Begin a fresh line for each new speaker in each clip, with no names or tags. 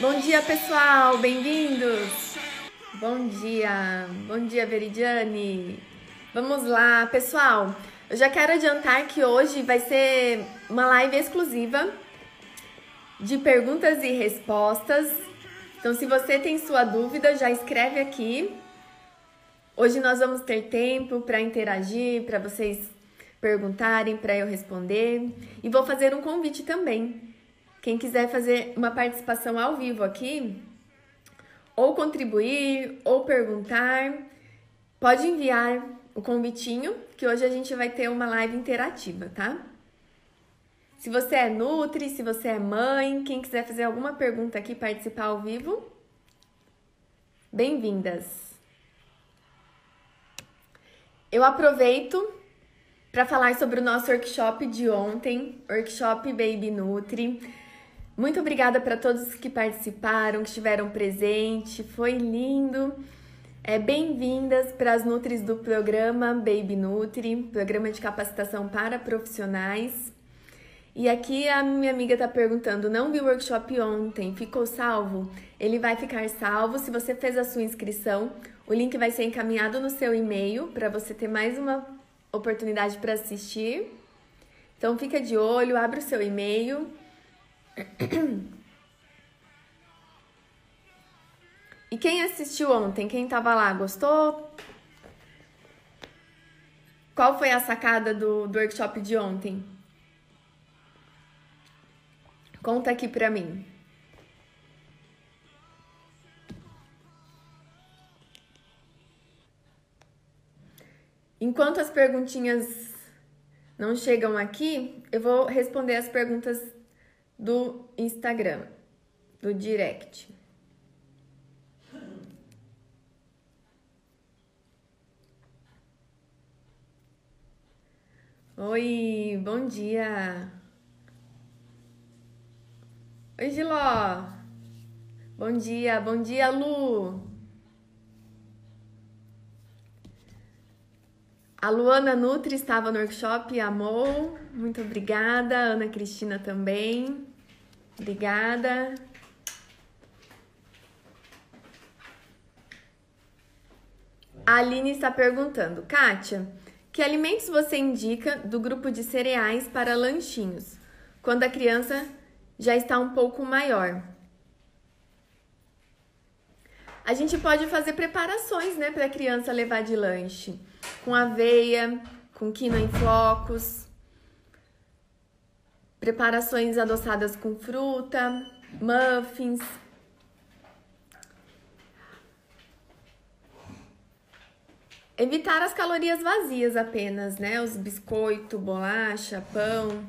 Bom dia, pessoal, bem-vindos. Bom dia, bom dia, Veridiane. Vamos lá, pessoal. Eu já quero adiantar que hoje vai ser uma live exclusiva de perguntas e respostas. Então, se você tem sua dúvida, já escreve aqui. Hoje nós vamos ter tempo para interagir, para vocês perguntarem, para eu responder. E vou fazer um convite também. Quem quiser fazer uma participação ao vivo aqui, ou contribuir, ou perguntar, pode enviar o convitinho, que hoje a gente vai ter uma live interativa, tá? Se você é Nutri, se você é mãe, quem quiser fazer alguma pergunta aqui, participar ao vivo, bem-vindas! Eu aproveito para falar sobre o nosso workshop de ontem, Workshop Baby Nutri. Muito obrigada para todos que participaram, que estiveram presentes, foi lindo. É, Bem-vindas para as Nutris do programa Baby Nutri, programa de capacitação para profissionais. E aqui a minha amiga está perguntando: não vi o workshop ontem, ficou salvo? Ele vai ficar salvo se você fez a sua inscrição. O link vai ser encaminhado no seu e-mail para você ter mais uma oportunidade para assistir. Então fica de olho, abre o seu e-mail e quem assistiu ontem? Quem estava lá? Gostou? Qual foi a sacada do, do workshop de ontem? Conta aqui pra mim. Enquanto as perguntinhas não chegam aqui, eu vou responder as perguntas do Instagram, do direct. Oi, bom dia. Oi, Giló. Bom dia, bom dia, Lu. A Luana Nutri estava no workshop, amou. Muito obrigada. Ana Cristina também. Obrigada. A Aline está perguntando, Kátia, que alimentos você indica do grupo de cereais para lanchinhos, quando a criança já está um pouco maior? A gente pode fazer preparações, né, para a criança levar de lanche, com aveia, com quinoa em flocos, preparações adoçadas com fruta, muffins. Evitar as calorias vazias apenas, né? Os biscoito, bolacha, pão.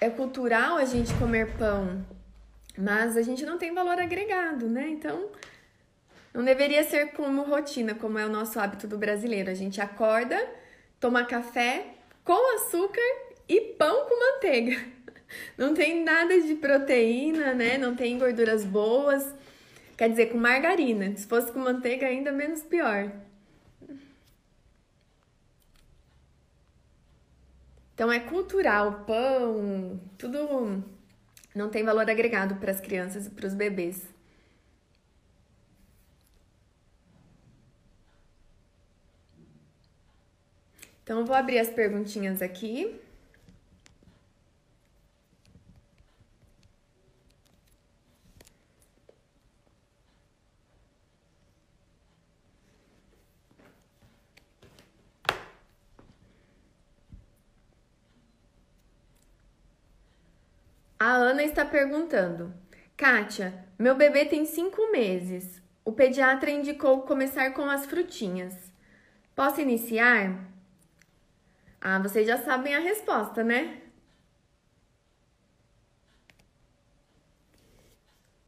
É cultural a gente comer pão, mas a gente não tem valor agregado, né? Então, não deveria ser como rotina, como é o nosso hábito do brasileiro. A gente acorda, toma café com açúcar e pão com manteiga. Não tem nada de proteína, né? Não tem gorduras boas. Quer dizer, com margarina. Se fosse com manteiga, ainda menos pior. Então é cultural, pão, tudo não tem valor agregado para as crianças e para os bebês. Então eu vou abrir as perguntinhas aqui. A Ana está perguntando: Kátia, meu bebê tem cinco meses. O pediatra indicou começar com as frutinhas. Posso iniciar? Ah, vocês já sabem a resposta, né?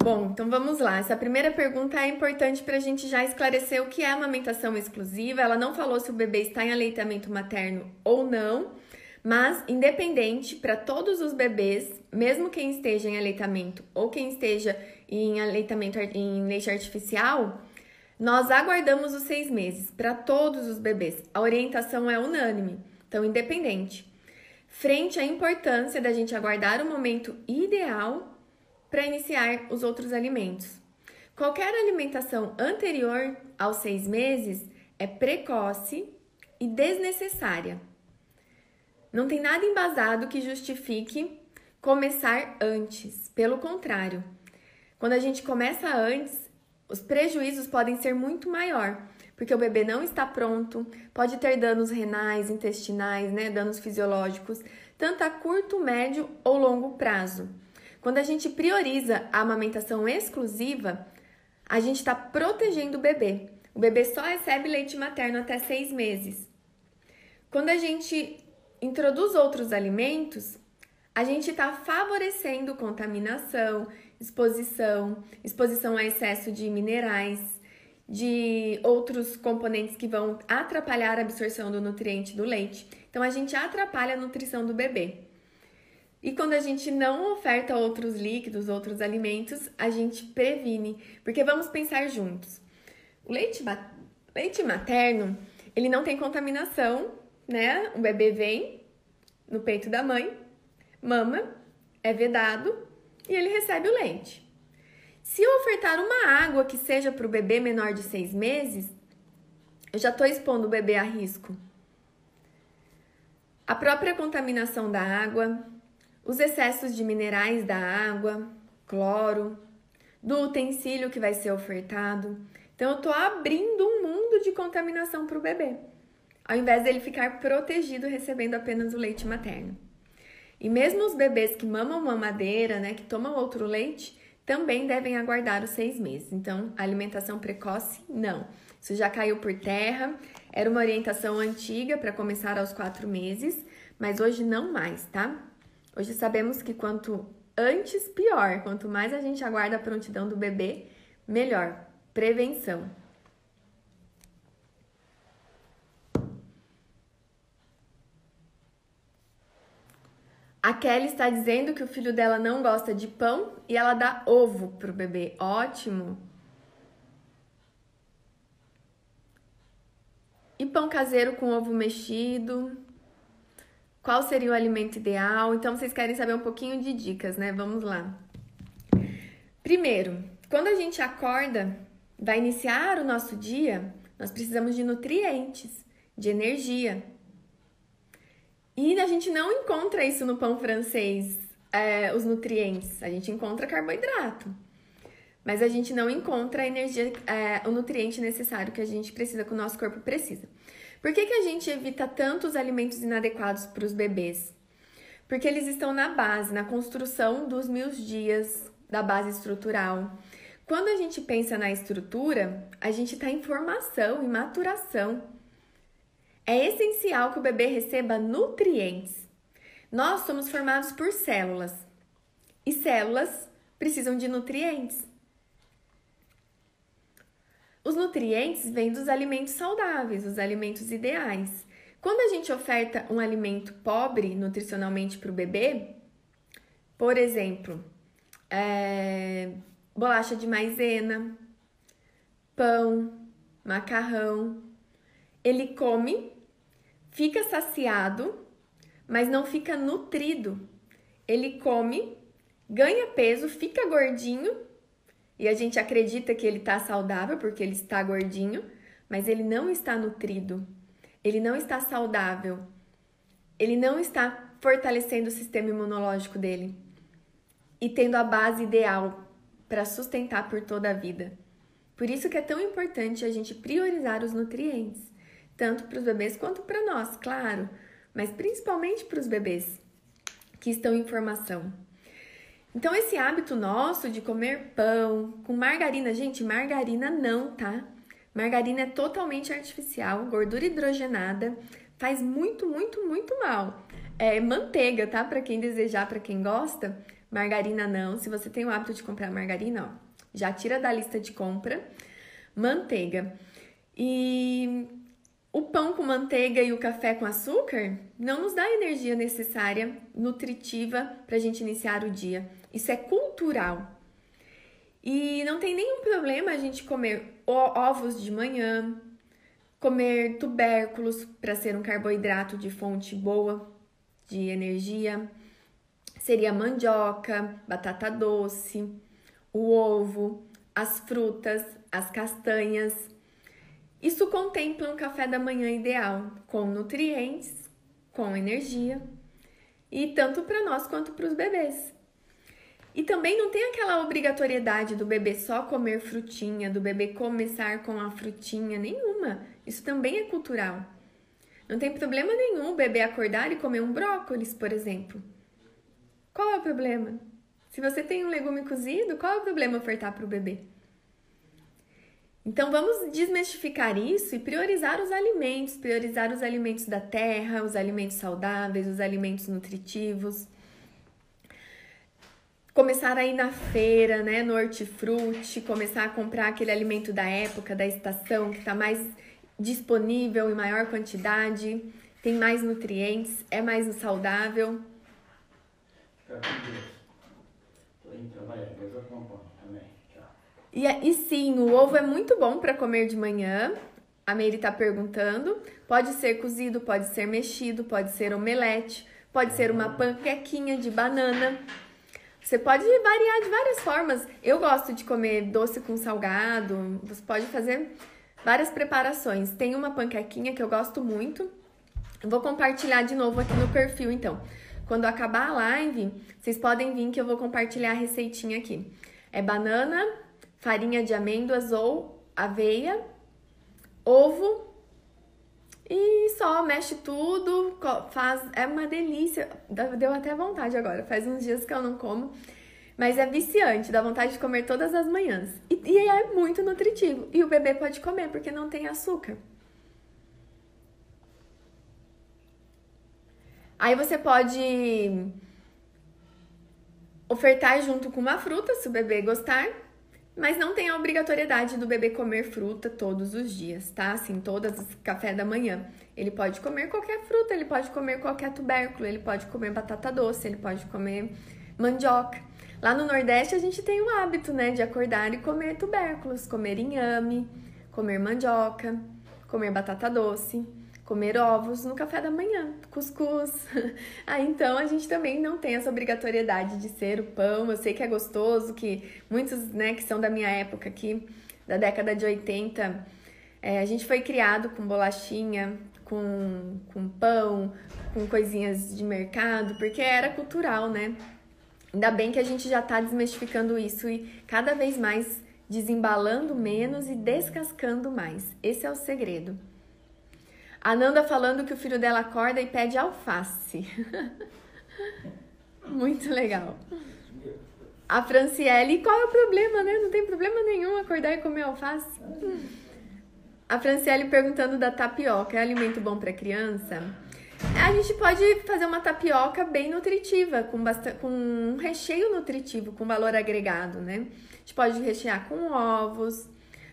Bom, então vamos lá. Essa primeira pergunta é importante para a gente já esclarecer o que é amamentação exclusiva. Ela não falou se o bebê está em aleitamento materno ou não. Mas, independente, para todos os bebês, mesmo quem esteja em aleitamento ou quem esteja em aleitamento em leite artificial, nós aguardamos os seis meses para todos os bebês. A orientação é unânime, então, independente. Frente à importância da gente aguardar o momento ideal para iniciar os outros alimentos. Qualquer alimentação anterior aos seis meses é precoce e desnecessária. Não tem nada embasado que justifique começar antes. Pelo contrário, quando a gente começa antes, os prejuízos podem ser muito maior, porque o bebê não está pronto, pode ter danos renais, intestinais, né, danos fisiológicos, tanto a curto, médio ou longo prazo. Quando a gente prioriza a amamentação exclusiva, a gente está protegendo o bebê. O bebê só recebe leite materno até seis meses. Quando a gente introduz outros alimentos, a gente está favorecendo contaminação, exposição, exposição a excesso de minerais, de outros componentes que vão atrapalhar a absorção do nutriente do leite. Então a gente atrapalha a nutrição do bebê. E quando a gente não oferta outros líquidos, outros alimentos, a gente previne, porque vamos pensar juntos. O leite, leite materno, ele não tem contaminação, né? O bebê vem no peito da mãe, mama, é vedado e ele recebe o leite. Se eu ofertar uma água que seja para o bebê menor de seis meses, eu já estou expondo o bebê a risco. A própria contaminação da água, os excessos de minerais da água, cloro, do utensílio que vai ser ofertado. Então, eu estou abrindo um mundo de contaminação para o bebê, ao invés dele ficar protegido recebendo apenas o leite materno. E mesmo os bebês que mamam mamadeira, né, que tomam outro leite, também devem aguardar os seis meses. Então, alimentação precoce, não. Isso já caiu por terra. Era uma orientação antiga para começar aos quatro meses, mas hoje não mais, tá? Hoje sabemos que quanto antes, pior. Quanto mais a gente aguarda a prontidão do bebê, melhor. Prevenção. A Kelly está dizendo que o filho dela não gosta de pão e ela dá ovo pro bebê. Ótimo. E pão caseiro com ovo mexido? Qual seria o alimento ideal? Então vocês querem saber um pouquinho de dicas, né? Vamos lá. Primeiro, quando a gente acorda, vai iniciar o nosso dia, nós precisamos de nutrientes, de energia. E a gente não encontra isso no pão francês, é, os nutrientes. A gente encontra carboidrato. Mas a gente não encontra a energia, é, o nutriente necessário que a gente precisa, que o nosso corpo precisa. Por que, que a gente evita tantos alimentos inadequados para os bebês? Porque eles estão na base, na construção dos mil dias da base estrutural. Quando a gente pensa na estrutura, a gente está em formação, em maturação. É essencial que o bebê receba nutrientes. Nós somos formados por células e células precisam de nutrientes. Os nutrientes vêm dos alimentos saudáveis, os alimentos ideais. Quando a gente oferta um alimento pobre nutricionalmente para o bebê, por exemplo, é, bolacha de maisena, pão, macarrão, ele come, fica saciado, mas não fica nutrido. Ele come, ganha peso, fica gordinho e a gente acredita que ele está saudável porque ele está gordinho, mas ele não está nutrido. Ele não está saudável. Ele não está fortalecendo o sistema imunológico dele e tendo a base ideal para sustentar por toda a vida. Por isso que é tão importante a gente priorizar os nutrientes tanto para os bebês quanto para nós, claro, mas principalmente para os bebês que estão em formação. Então, esse hábito nosso de comer pão com margarina, gente, margarina não, tá? Margarina é totalmente artificial, gordura hidrogenada, faz muito, muito, muito mal. É manteiga, tá? Para quem desejar, para quem gosta, margarina não. Se você tem o hábito de comprar margarina, ó, já tira da lista de compra. Manteiga. E o pão com manteiga e o café com açúcar não nos dá a energia necessária, nutritiva, para a gente iniciar o dia. Isso é cultural. E não tem nenhum problema a gente comer ovos de manhã, comer tubérculos para ser um carboidrato de fonte boa de energia, seria mandioca, batata doce, o ovo, as frutas, as castanhas. Isso contempla um café da manhã ideal, com nutrientes, com energia, e tanto para nós quanto para os bebês. E também não tem aquela obrigatoriedade do bebê só comer frutinha, do bebê começar com a frutinha, nenhuma. Isso também é cultural. Não tem problema nenhum o bebê acordar e comer um brócolis, por exemplo. Qual é o problema? Se você tem um legume cozido, qual é o problema ofertar para o bebê? Então vamos desmistificar isso e priorizar os alimentos, priorizar os alimentos da terra, os alimentos saudáveis, os alimentos nutritivos começar a ir na feira, né, no hortifruti, começar a comprar aquele alimento da época, da estação, que está mais disponível em maior quantidade, tem mais nutrientes, é mais saudável com Deus. Tô indo trabalhar, depois eu acompanho também. Tchau. E, é, e sim, o ovo é muito bom para comer de manhã. A Meire está perguntando. Pode ser cozido, pode ser mexido, pode ser omelete, pode ser uma panquequinha de banana. Você pode variar de várias formas. Eu gosto de comer doce com salgado. Você pode fazer várias preparações. Tem uma panquequinha que eu gosto muito. Vou compartilhar de novo aqui no perfil, então. Quando acabar a live, vocês podem vir que eu vou compartilhar a receitinha aqui. É banana, farinha de amêndoas ou aveia, ovo e só mexe tudo, faz, é uma delícia. Deu até vontade agora. Faz uns dias que eu não como, mas é viciante, dá vontade de comer todas as manhãs. E, e é muito nutritivo. E o bebê pode comer porque não tem açúcar. Aí você pode ofertar junto com uma fruta, se o bebê gostar. Mas não tem a obrigatoriedade do bebê comer fruta todos os dias, tá? Assim, todas os café da manhã. Ele pode comer qualquer fruta, ele pode comer qualquer tubérculo, ele pode comer batata doce, ele pode comer mandioca. Lá no Nordeste a gente tem o hábito, né, de acordar e comer tubérculos, comer inhame, comer mandioca, comer batata doce comer ovos no café da manhã, cuscuz. ah, então a gente também não tem essa obrigatoriedade de ser o pão. Eu sei que é gostoso, que muitos, né, que são da minha época aqui, da década de 80, é, a gente foi criado com bolachinha, com, com pão, com coisinhas de mercado, porque era cultural, né? Ainda bem que a gente já está desmistificando isso e cada vez mais desembalando menos e descascando mais. Esse é o segredo. A Nanda falando que o filho dela acorda e pede alface. Muito legal. A Franciele, qual é o problema, né? Não tem problema nenhum acordar e comer alface. A Franciele perguntando da tapioca, é alimento bom para criança? A gente pode fazer uma tapioca bem nutritiva, com, bastante, com um recheio nutritivo, com valor agregado, né? A gente pode rechear com ovos,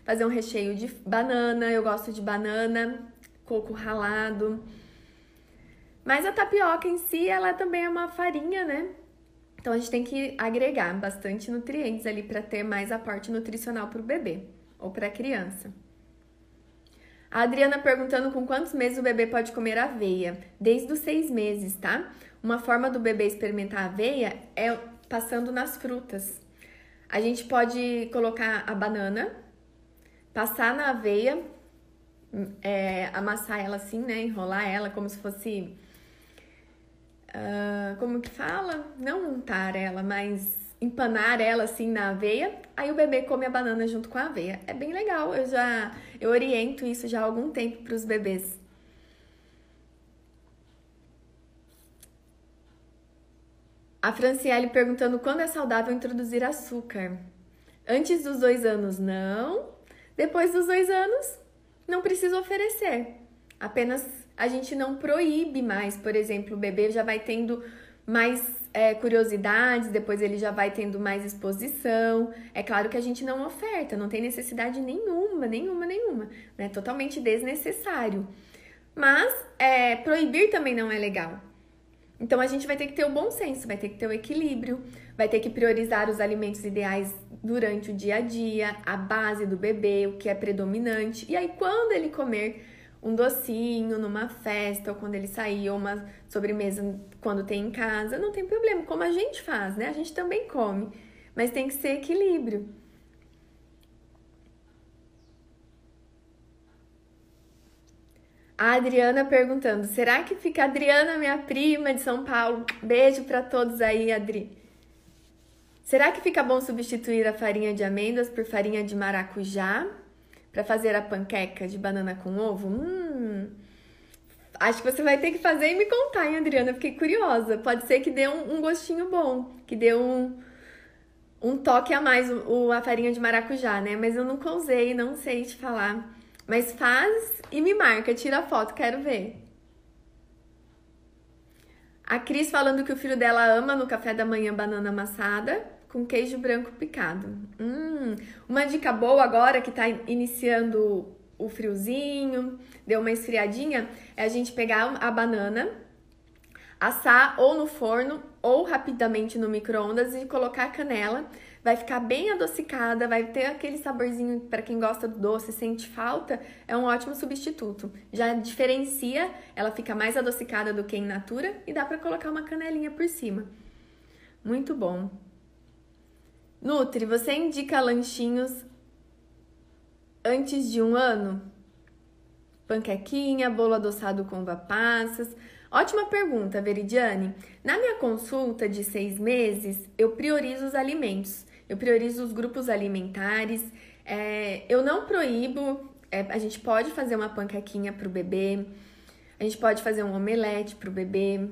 fazer um recheio de banana, eu gosto de banana, coco ralado. Mas a tapioca em si, ela também é uma farinha, né? Então a gente tem que agregar bastante nutrientes ali para ter mais aporte nutricional para o bebê ou para a criança. A Adriana perguntando com quantos meses o bebê pode comer aveia. Desde os seis meses, tá? Uma forma do bebê experimentar aveia é passando nas frutas. A gente pode colocar a banana, passar na aveia é, amassar ela assim, né? Enrolar ela como se fosse. Uh, como que fala? Não untar ela, mas empanar ela assim na aveia. Aí o bebê come a banana junto com a aveia. É bem legal. Eu já eu oriento isso já há algum tempo para os bebês. A Franciele perguntando quando é saudável introduzir açúcar. Antes dos dois anos, não. Depois dos dois anos, não precisa oferecer. Apenas a gente não proíbe mais, por exemplo, o bebê já vai tendo mais é, curiosidades, depois ele já vai tendo mais exposição. É claro que a gente não oferta, não tem necessidade nenhuma, nenhuma, nenhuma. É né? totalmente desnecessário. Mas é, proibir também não é legal. Então a gente vai ter que ter o bom senso, vai ter que ter o equilíbrio, vai ter que priorizar os alimentos ideais durante o dia a dia, a base do bebê, o que é predominante. E aí, quando ele comer um docinho numa festa ou quando ele sair, ou uma sobremesa quando tem em casa, não tem problema, como a gente faz, né? A gente também come, mas tem que ser equilíbrio. A Adriana perguntando: será que fica Adriana, minha prima de São Paulo? Beijo para todos aí, Adri. Será que fica bom substituir a farinha de amêndoas por farinha de maracujá para fazer a panqueca de banana com ovo? Hum. Acho que você vai ter que fazer e me contar, hein, Adriana? Fiquei curiosa. Pode ser que dê um, um gostinho bom, que dê um, um toque a mais o, a farinha de maracujá, né? Mas eu nunca usei, não sei te falar. Mas faz e me marca, tira a foto, quero ver. A Cris falando que o filho dela ama no café da manhã banana amassada com queijo branco picado. Hum, uma dica boa agora que tá iniciando o friozinho, deu uma esfriadinha, é a gente pegar a banana, assar ou no forno ou rapidamente no micro-ondas e colocar canela vai ficar bem adocicada, vai ter aquele saborzinho para quem gosta do doce, sente falta, é um ótimo substituto. Já diferencia, ela fica mais adocicada do que em natura e dá para colocar uma canelinha por cima. Muito bom. Nutri, você indica lanchinhos antes de um ano? Panquequinha, bolo adoçado com uva passas. Ótima pergunta, Veridiane. Na minha consulta de seis meses, eu priorizo os alimentos eu priorizo os grupos alimentares. É, eu não proíbo, é, a gente pode fazer uma panquequinha para o bebê, a gente pode fazer um omelete para o bebê,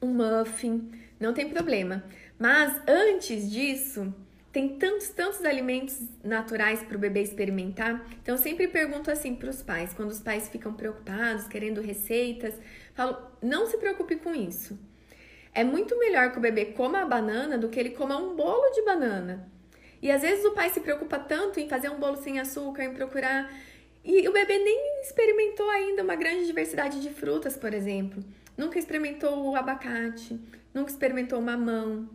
um muffin, não tem problema. Mas antes disso, tem tantos, tantos alimentos naturais para o bebê experimentar. Então, eu sempre pergunto assim para os pais, quando os pais ficam preocupados, querendo receitas, falo: não se preocupe com isso. É muito melhor que o bebê coma a banana do que ele coma um bolo de banana. E às vezes o pai se preocupa tanto em fazer um bolo sem açúcar, em procurar. E o bebê nem experimentou ainda uma grande diversidade de frutas, por exemplo. Nunca experimentou o abacate, nunca experimentou o mamão,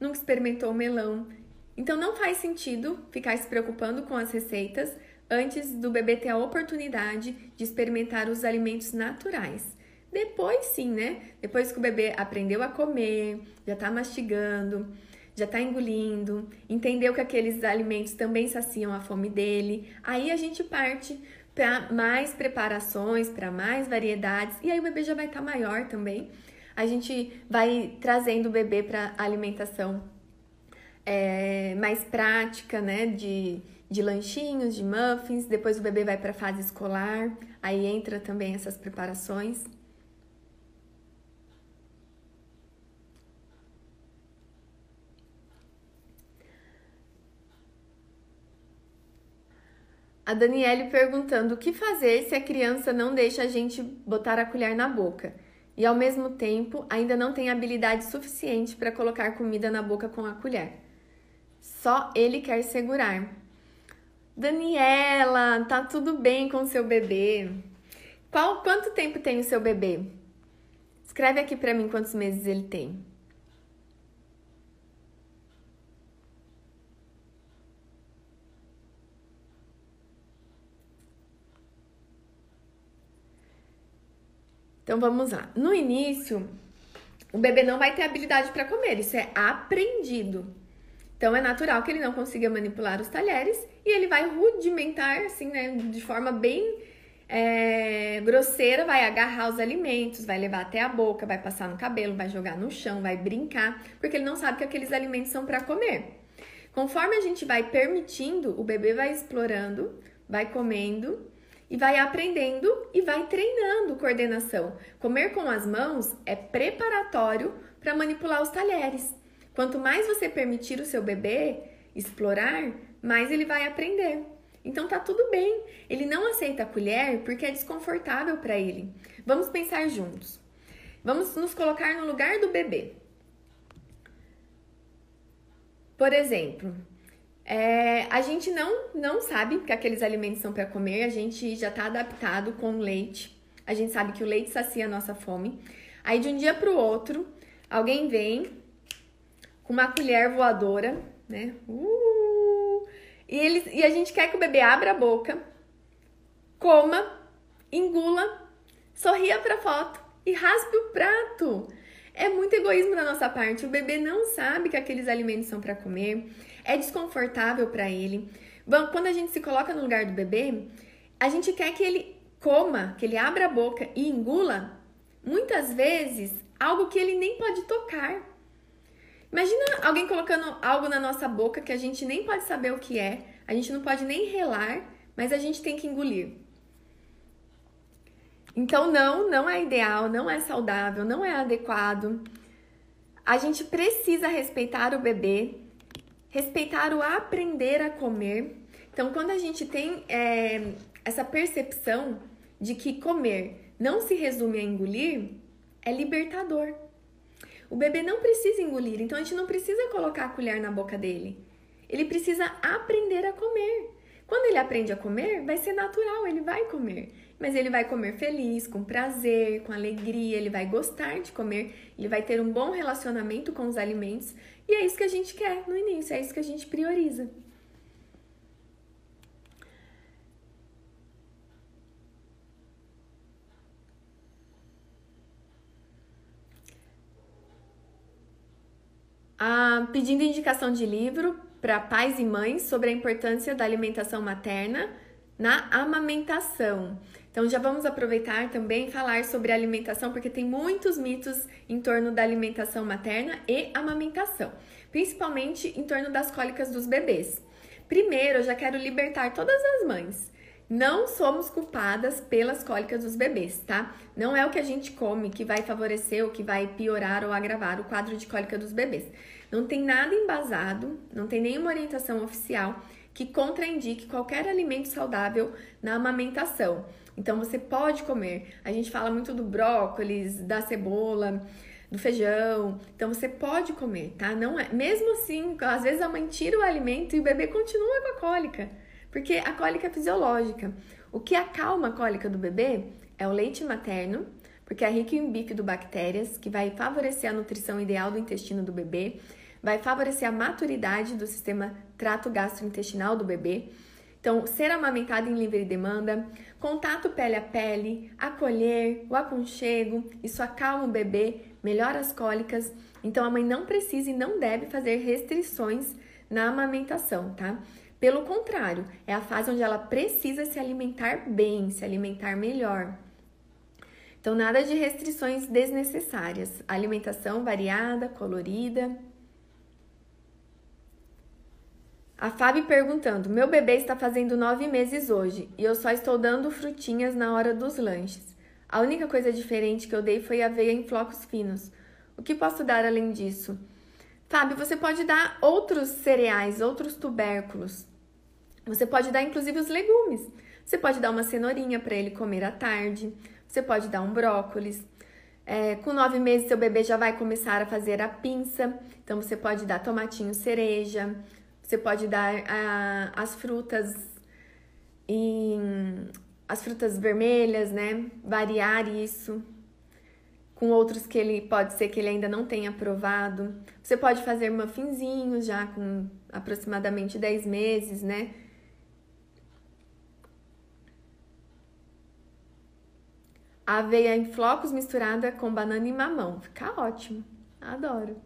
nunca experimentou o melão. Então não faz sentido ficar se preocupando com as receitas antes do bebê ter a oportunidade de experimentar os alimentos naturais. Depois sim, né? Depois que o bebê aprendeu a comer, já tá mastigando, já tá engolindo, entendeu que aqueles alimentos também saciam a fome dele, aí a gente parte para mais preparações, para mais variedades, e aí o bebê já vai estar tá maior também. A gente vai trazendo o bebê para alimentação é, mais prática, né? De, de lanchinhos, de muffins. Depois o bebê vai para a fase escolar, aí entra também essas preparações. A Daniele perguntando o que fazer se a criança não deixa a gente botar a colher na boca e ao mesmo tempo ainda não tem habilidade suficiente para colocar comida na boca com a colher. Só ele quer segurar. Daniela, tá tudo bem com seu bebê? Qual quanto tempo tem o seu bebê? Escreve aqui para mim quantos meses ele tem. Então vamos lá. No início, o bebê não vai ter habilidade para comer, isso é aprendido. Então é natural que ele não consiga manipular os talheres e ele vai rudimentar, assim, né, de forma bem é, grosseira, vai agarrar os alimentos, vai levar até a boca, vai passar no cabelo, vai jogar no chão, vai brincar, porque ele não sabe que aqueles alimentos são para comer. Conforme a gente vai permitindo, o bebê vai explorando, vai comendo e vai aprendendo e vai treinando coordenação. Comer com as mãos é preparatório para manipular os talheres. Quanto mais você permitir o seu bebê explorar, mais ele vai aprender. Então tá tudo bem. Ele não aceita a colher porque é desconfortável para ele. Vamos pensar juntos. Vamos nos colocar no lugar do bebê. Por exemplo, é, a gente não, não sabe que aqueles alimentos são para comer, a gente já está adaptado com leite. A gente sabe que o leite sacia a nossa fome. Aí de um dia para o outro, alguém vem com uma colher voadora, né? Uh, e, eles, e a gente quer que o bebê abra a boca, coma engula, sorria para foto e raspe o prato. É muito egoísmo da nossa parte. O bebê não sabe que aqueles alimentos são para comer, é desconfortável para ele. Bom, quando a gente se coloca no lugar do bebê, a gente quer que ele coma, que ele abra a boca e engula, muitas vezes, algo que ele nem pode tocar. Imagina alguém colocando algo na nossa boca que a gente nem pode saber o que é, a gente não pode nem relar, mas a gente tem que engolir. Então, não, não é ideal, não é saudável, não é adequado. A gente precisa respeitar o bebê, respeitar o aprender a comer. Então, quando a gente tem é, essa percepção de que comer não se resume a engolir, é libertador. O bebê não precisa engolir, então a gente não precisa colocar a colher na boca dele. Ele precisa aprender a comer. Quando ele aprende a comer, vai ser natural, ele vai comer. Mas ele vai comer feliz, com prazer, com alegria, ele vai gostar de comer, ele vai ter um bom relacionamento com os alimentos. E é isso que a gente quer no início, é isso que a gente prioriza. Ah, pedindo indicação de livro para pais e mães sobre a importância da alimentação materna na amamentação. Então já vamos aproveitar também falar sobre alimentação, porque tem muitos mitos em torno da alimentação materna e amamentação, principalmente em torno das cólicas dos bebês. Primeiro, eu já quero libertar todas as mães. Não somos culpadas pelas cólicas dos bebês, tá? Não é o que a gente come que vai favorecer ou que vai piorar ou agravar o quadro de cólica dos bebês. Não tem nada embasado, não tem nenhuma orientação oficial que contraindique qualquer alimento saudável na amamentação. Então você pode comer. A gente fala muito do brócolis, da cebola, do feijão. Então você pode comer, tá? Não é, mesmo assim, às vezes a mãe tira o alimento e o bebê continua com a cólica, porque a cólica é fisiológica. O que acalma a cólica do bebê é o leite materno, porque é rico em bifidobactérias, que vai favorecer a nutrição ideal do intestino do bebê vai favorecer a maturidade do sistema trato gastrointestinal do bebê. Então, ser amamentado em livre demanda, contato pele a pele, acolher, o aconchego, isso acalma o bebê, melhora as cólicas. Então, a mãe não precisa e não deve fazer restrições na amamentação, tá? Pelo contrário, é a fase onde ela precisa se alimentar bem, se alimentar melhor. Então, nada de restrições desnecessárias. Alimentação variada, colorida. A Fábio perguntando: Meu bebê está fazendo nove meses hoje e eu só estou dando frutinhas na hora dos lanches. A única coisa diferente que eu dei foi aveia em flocos finos. O que posso dar além disso? Fábio, você pode dar outros cereais, outros tubérculos. Você pode dar inclusive os legumes. Você pode dar uma cenourinha para ele comer à tarde. Você pode dar um brócolis. É, com nove meses, seu bebê já vai começar a fazer a pinça. Então, você pode dar tomatinho cereja, você pode dar a, as frutas em as frutas vermelhas, né? Variar isso com outros que ele pode ser que ele ainda não tenha provado. Você pode fazer muffinzinhos já com aproximadamente 10 meses, né? Aveia em flocos misturada com banana e mamão. Fica ótimo. Adoro.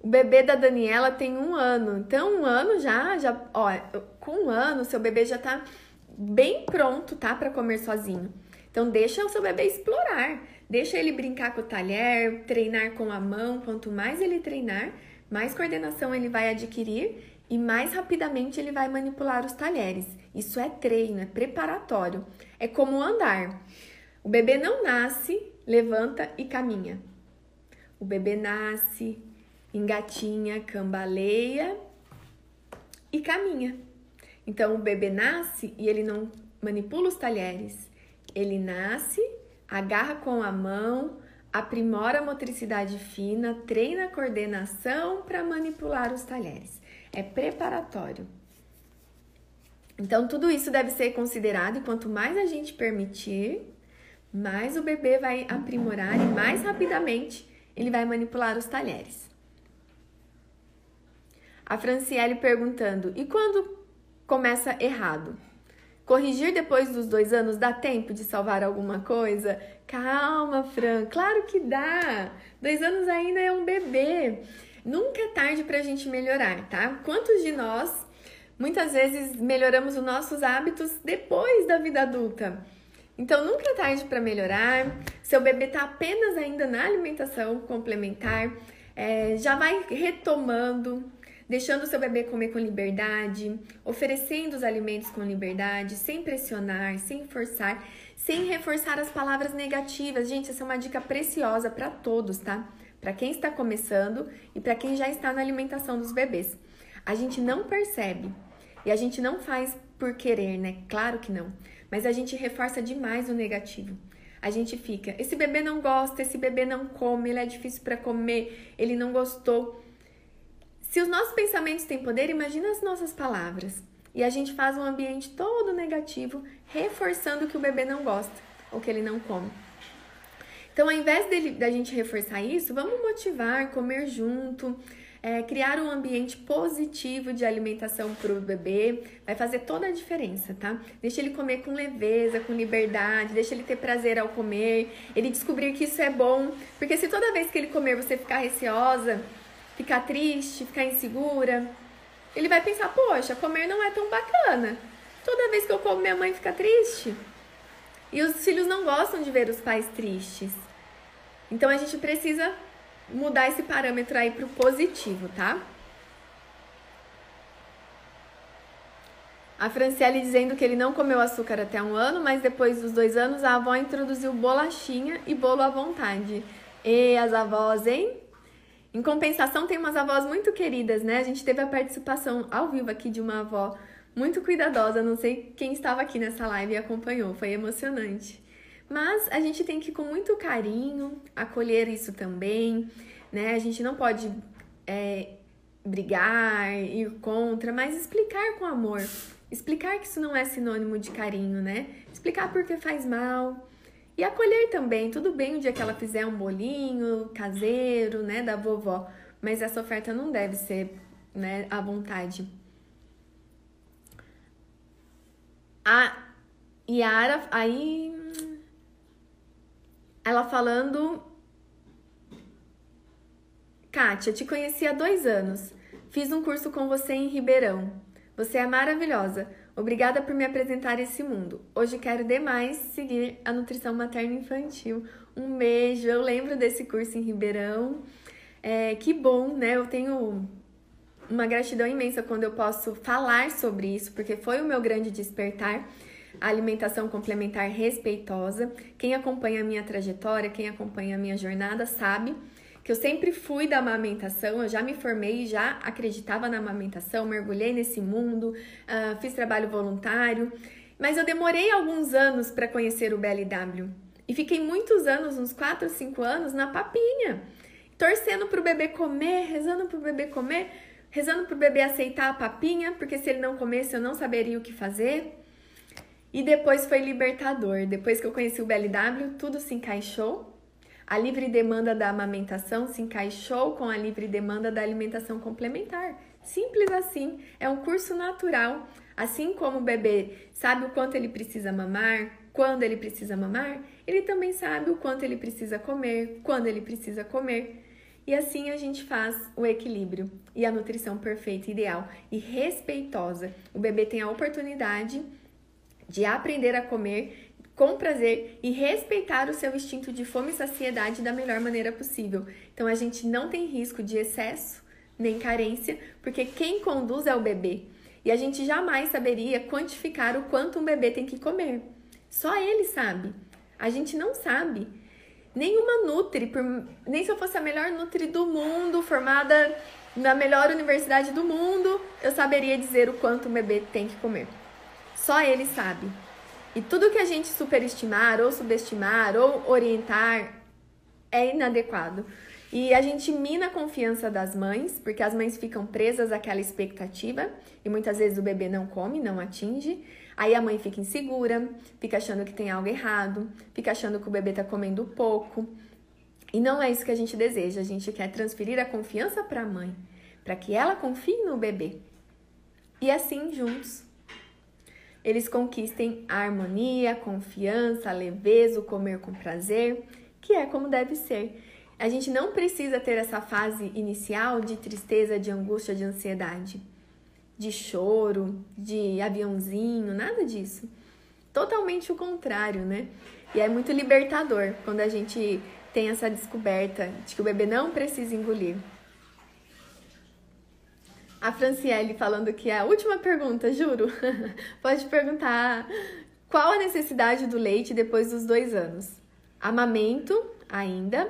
O bebê da Daniela tem um ano. Então, um ano já, já, ó, com um ano, seu bebê já tá bem pronto, tá? Para comer sozinho. Então, deixa o seu bebê explorar. Deixa ele brincar com o talher, treinar com a mão. Quanto mais ele treinar, mais coordenação ele vai adquirir e mais rapidamente ele vai manipular os talheres. Isso é treino, é preparatório. É como andar. O bebê não nasce, levanta e caminha. O bebê nasce, engatinha, cambaleia e caminha. Então o bebê nasce e ele não manipula os talheres. Ele nasce, agarra com a mão, aprimora a motricidade fina, treina a coordenação para manipular os talheres. É preparatório. Então tudo isso deve ser considerado e quanto mais a gente permitir, mais o bebê vai aprimorar e mais rapidamente ele vai manipular os talheres. A Franciele perguntando: e quando começa errado? Corrigir depois dos dois anos dá tempo de salvar alguma coisa? Calma, Fran, claro que dá. Dois anos ainda é um bebê. Nunca é tarde para a gente melhorar, tá? Quantos de nós muitas vezes melhoramos os nossos hábitos depois da vida adulta? Então nunca é tarde para melhorar. Seu bebê está apenas ainda na alimentação complementar, é, já vai retomando, deixando seu bebê comer com liberdade, oferecendo os alimentos com liberdade, sem pressionar, sem forçar, sem reforçar as palavras negativas. Gente, essa é uma dica preciosa para todos, tá? Para quem está começando e para quem já está na alimentação dos bebês. A gente não percebe e a gente não faz por querer, né? Claro que não. Mas a gente reforça demais o negativo. A gente fica, esse bebê não gosta, esse bebê não come, ele é difícil para comer, ele não gostou. Se os nossos pensamentos têm poder, imagina as nossas palavras. E a gente faz um ambiente todo negativo, reforçando que o bebê não gosta ou que ele não come. Então, ao invés dele, da gente reforçar isso, vamos motivar, comer junto, é, criar um ambiente positivo de alimentação para o bebê. Vai fazer toda a diferença, tá? Deixa ele comer com leveza, com liberdade, deixa ele ter prazer ao comer, ele descobrir que isso é bom. Porque se toda vez que ele comer você ficar receosa, ficar triste, ficar insegura, ele vai pensar: poxa, comer não é tão bacana. Toda vez que eu como, minha mãe fica triste. E os filhos não gostam de ver os pais tristes. Então a gente precisa mudar esse parâmetro aí pro positivo, tá? A Franciele dizendo que ele não comeu açúcar até um ano, mas depois dos dois anos a avó introduziu bolachinha e bolo à vontade. E as avós, hein? Em compensação, tem umas avós muito queridas, né? A gente teve a participação ao vivo aqui de uma avó muito cuidadosa. Não sei quem estava aqui nessa live e acompanhou, foi emocionante. Mas a gente tem que, com muito carinho, acolher isso também, né? A gente não pode é, brigar, ir contra, mas explicar com amor. Explicar que isso não é sinônimo de carinho, né? Explicar porque faz mal, e acolher também, tudo bem o dia que ela fizer um bolinho caseiro, né, da vovó, mas essa oferta não deve ser, né, à vontade. A Yara, aí ela falando Kátia, te conheci há dois anos. Fiz um curso com você em Ribeirão. Você é maravilhosa. Obrigada por me apresentar esse mundo. Hoje quero demais seguir a nutrição materna infantil. Um beijo. Eu lembro desse curso em Ribeirão. É, que bom, né? Eu tenho uma gratidão imensa quando eu posso falar sobre isso, porque foi o meu grande despertar. Alimentação complementar respeitosa. Quem acompanha a minha trajetória, quem acompanha a minha jornada, sabe que eu sempre fui da amamentação, eu já me formei, já acreditava na amamentação, mergulhei nesse mundo, uh, fiz trabalho voluntário, mas eu demorei alguns anos para conhecer o BLW e fiquei muitos anos, uns 4 ou 5 anos, na papinha, torcendo para o bebê comer, rezando para o bebê comer, rezando para o bebê aceitar a papinha, porque se ele não comesse eu não saberia o que fazer. E depois foi libertador. Depois que eu conheci o BLW, tudo se encaixou a livre demanda da amamentação se encaixou com a livre demanda da alimentação complementar. Simples assim, é um curso natural. Assim como o bebê sabe o quanto ele precisa mamar, quando ele precisa mamar, ele também sabe o quanto ele precisa comer, quando ele precisa comer. E assim a gente faz o equilíbrio e a nutrição perfeita, ideal e respeitosa. O bebê tem a oportunidade de aprender a comer com prazer e respeitar o seu instinto de fome e saciedade da melhor maneira possível. Então a gente não tem risco de excesso nem carência, porque quem conduz é o bebê. E a gente jamais saberia quantificar o quanto um bebê tem que comer. Só ele sabe. A gente não sabe. Nenhuma Nutri, por, nem se eu fosse a melhor Nutri do mundo, formada na melhor universidade do mundo, eu saberia dizer o quanto um bebê tem que comer. Só ele sabe. E tudo que a gente superestimar ou subestimar ou orientar é inadequado. E a gente mina a confiança das mães, porque as mães ficam presas àquela expectativa e muitas vezes o bebê não come, não atinge. Aí a mãe fica insegura, fica achando que tem algo errado, fica achando que o bebê tá comendo pouco. E não é isso que a gente deseja, a gente quer transferir a confiança para a mãe, para que ela confie no bebê. E assim juntos eles conquistem a harmonia, a confiança, a leveza, o comer com prazer, que é como deve ser. A gente não precisa ter essa fase inicial de tristeza, de angústia, de ansiedade, de choro, de aviãozinho, nada disso. Totalmente o contrário, né? E é muito libertador quando a gente tem essa descoberta de que o bebê não precisa engolir. A Franciele falando que é a última pergunta, juro. Pode perguntar qual a necessidade do leite depois dos dois anos? Amamento ainda,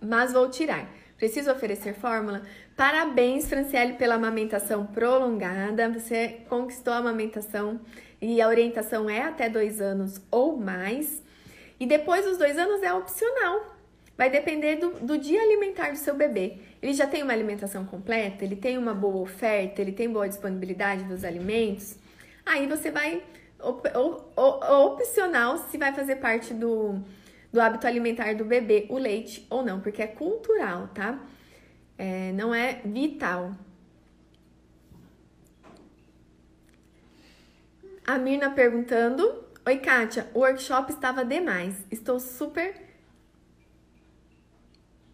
mas vou tirar. Preciso oferecer fórmula? Parabéns, Franciele, pela amamentação prolongada. Você conquistou a amamentação e a orientação é até dois anos ou mais. E depois dos dois anos é opcional. Vai depender do, do dia alimentar do seu bebê. Ele já tem uma alimentação completa? Ele tem uma boa oferta? Ele tem boa disponibilidade dos alimentos? Aí você vai op, op, op, opcional se vai fazer parte do, do hábito alimentar do bebê, o leite ou não, porque é cultural, tá? É, não é vital. A Mirna perguntando: Oi, Kátia, o workshop estava demais. Estou super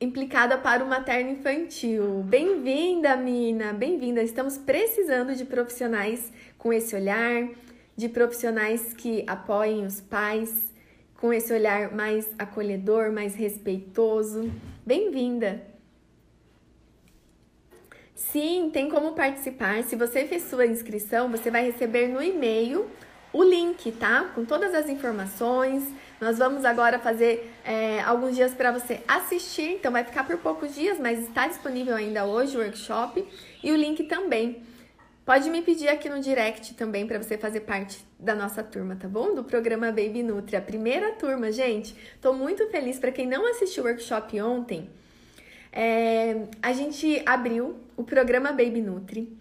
implicada para o materno infantil. Bem-vinda, Mina, bem-vinda. Estamos precisando de profissionais com esse olhar, de profissionais que apoiem os pais, com esse olhar mais acolhedor, mais respeitoso. Bem-vinda. Sim, tem como participar. Se você fez sua inscrição, você vai receber no e-mail o link, tá? Com todas as informações nós vamos agora fazer é, alguns dias para você assistir, então vai ficar por poucos dias, mas está disponível ainda hoje o workshop e o link também. Pode me pedir aqui no direct também para você fazer parte da nossa turma, tá bom? Do programa Baby Nutri, a primeira turma, gente. Tô muito feliz para quem não assistiu o workshop ontem. É, a gente abriu o programa Baby Nutri.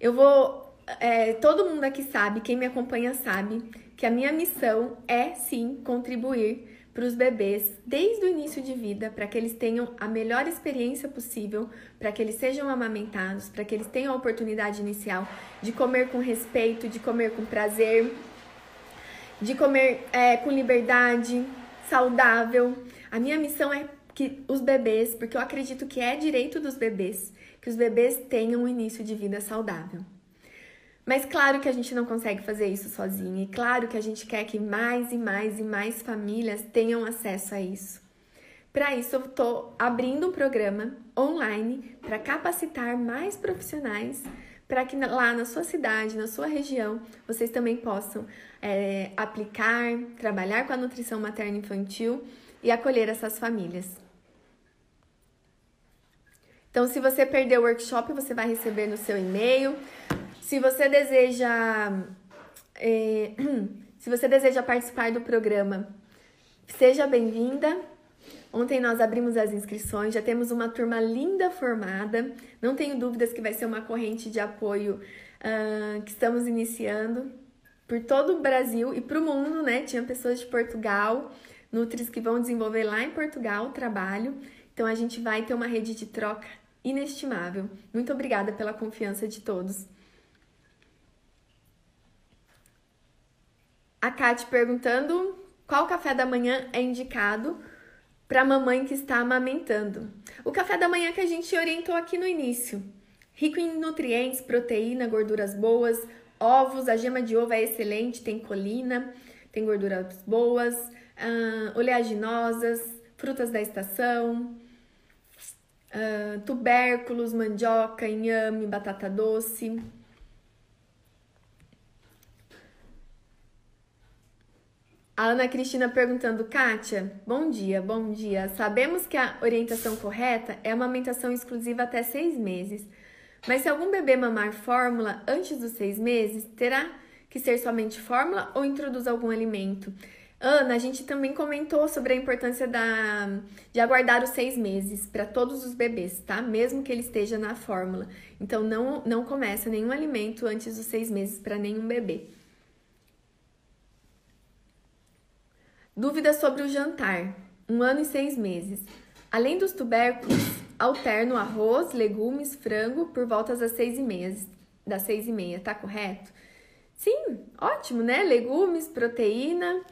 Eu vou. É, todo mundo aqui sabe, quem me acompanha sabe que a minha missão é sim contribuir para os bebês desde o início de vida, para que eles tenham a melhor experiência possível, para que eles sejam amamentados, para que eles tenham a oportunidade inicial de comer com respeito, de comer com prazer, de comer é, com liberdade, saudável. A minha missão é que os bebês, porque eu acredito que é direito dos bebês, que os bebês tenham um início de vida saudável. Mas claro que a gente não consegue fazer isso sozinha, e claro que a gente quer que mais e mais e mais famílias tenham acesso a isso. Para isso, eu estou abrindo um programa online para capacitar mais profissionais para que lá na sua cidade, na sua região, vocês também possam é, aplicar, trabalhar com a nutrição materna infantil e acolher essas famílias. Então, se você perdeu o workshop, você vai receber no seu e-mail. Se você deseja. É, se você deseja participar do programa, seja bem-vinda. Ontem nós abrimos as inscrições, já temos uma turma linda formada. Não tenho dúvidas que vai ser uma corrente de apoio uh, que estamos iniciando por todo o Brasil e para o mundo, né? Tinha pessoas de Portugal, Nutris que vão desenvolver lá em Portugal o trabalho. Então a gente vai ter uma rede de troca inestimável. Muito obrigada pela confiança de todos. A Kate perguntando qual café da manhã é indicado para a mamãe que está amamentando. O café da manhã que a gente orientou aqui no início. Rico em nutrientes, proteína, gorduras boas, ovos, a gema de ovo é excelente, tem colina, tem gorduras boas, uh, oleaginosas, frutas da estação, uh, tubérculos, mandioca, inhame, batata doce. A Ana Cristina perguntando, Kátia, bom dia, bom dia. Sabemos que a orientação correta é amamentação exclusiva até seis meses. Mas se algum bebê mamar fórmula antes dos seis meses, terá que ser somente fórmula ou introduz algum alimento? Ana, a gente também comentou sobre a importância da, de aguardar os seis meses para todos os bebês, tá? Mesmo que ele esteja na fórmula. Então, não, não começa nenhum alimento antes dos seis meses para nenhum bebê. Dúvidas sobre o jantar. Um ano e seis meses. Além dos tubérculos, alterno arroz, legumes, frango por volta das seis e meia. Das seis e meia, tá correto? Sim, ótimo, né? Legumes, proteína.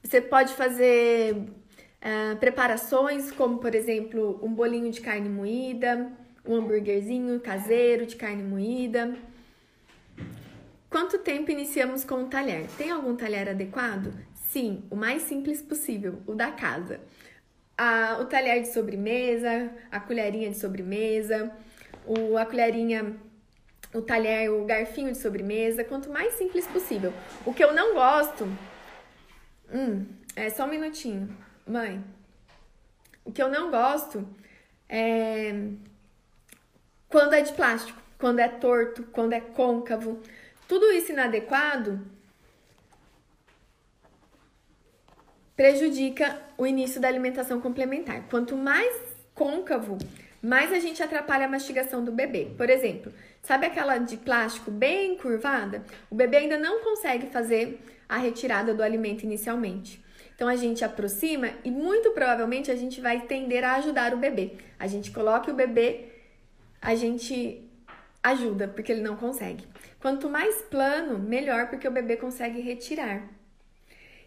Você pode fazer uh, preparações como, por exemplo, um bolinho de carne moída, um hambúrguerzinho caseiro de carne moída. Quanto tempo iniciamos com o talher? Tem algum talher adequado? Sim, o mais simples possível, o da casa. A, o talher de sobremesa, a colherinha de sobremesa, o, a colherinha, o talher, o garfinho de sobremesa, quanto mais simples possível. O que eu não gosto. Hum, é só um minutinho. Mãe, o que eu não gosto é quando é de plástico, quando é torto, quando é côncavo. Tudo isso inadequado prejudica o início da alimentação complementar. Quanto mais côncavo, mais a gente atrapalha a mastigação do bebê. Por exemplo, sabe aquela de plástico bem curvada? O bebê ainda não consegue fazer a retirada do alimento inicialmente. Então a gente aproxima e muito provavelmente a gente vai tender a ajudar o bebê. A gente coloca o bebê, a gente ajuda porque ele não consegue. Quanto mais plano, melhor porque o bebê consegue retirar.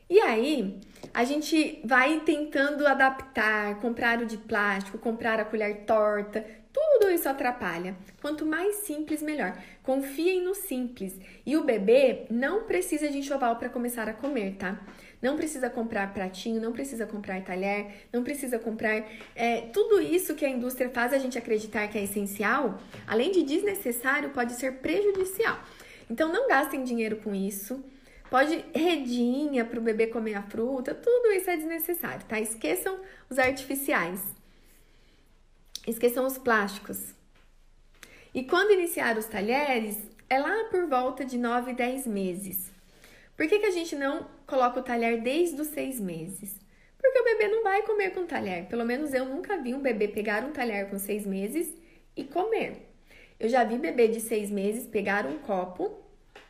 E aí, a gente vai tentando adaptar, comprar o de plástico, comprar a colher torta, tudo isso atrapalha. Quanto mais simples, melhor. Confiem no simples. E o bebê não precisa de enxoval para começar a comer, tá? Não precisa comprar pratinho, não precisa comprar talher, não precisa comprar. É, tudo isso que a indústria faz a gente acreditar que é essencial, além de desnecessário, pode ser prejudicial. Então não gastem dinheiro com isso. Pode redinha para o bebê comer a fruta, tudo isso é desnecessário, tá? Esqueçam os artificiais. Esqueçam os plásticos. E quando iniciar os talheres, é lá por volta de 9, 10 meses. Por que, que a gente não coloca o talher desde os seis meses? Porque o bebê não vai comer com talher. Pelo menos eu nunca vi um bebê pegar um talher com seis meses e comer. Eu já vi bebê de seis meses pegar um copo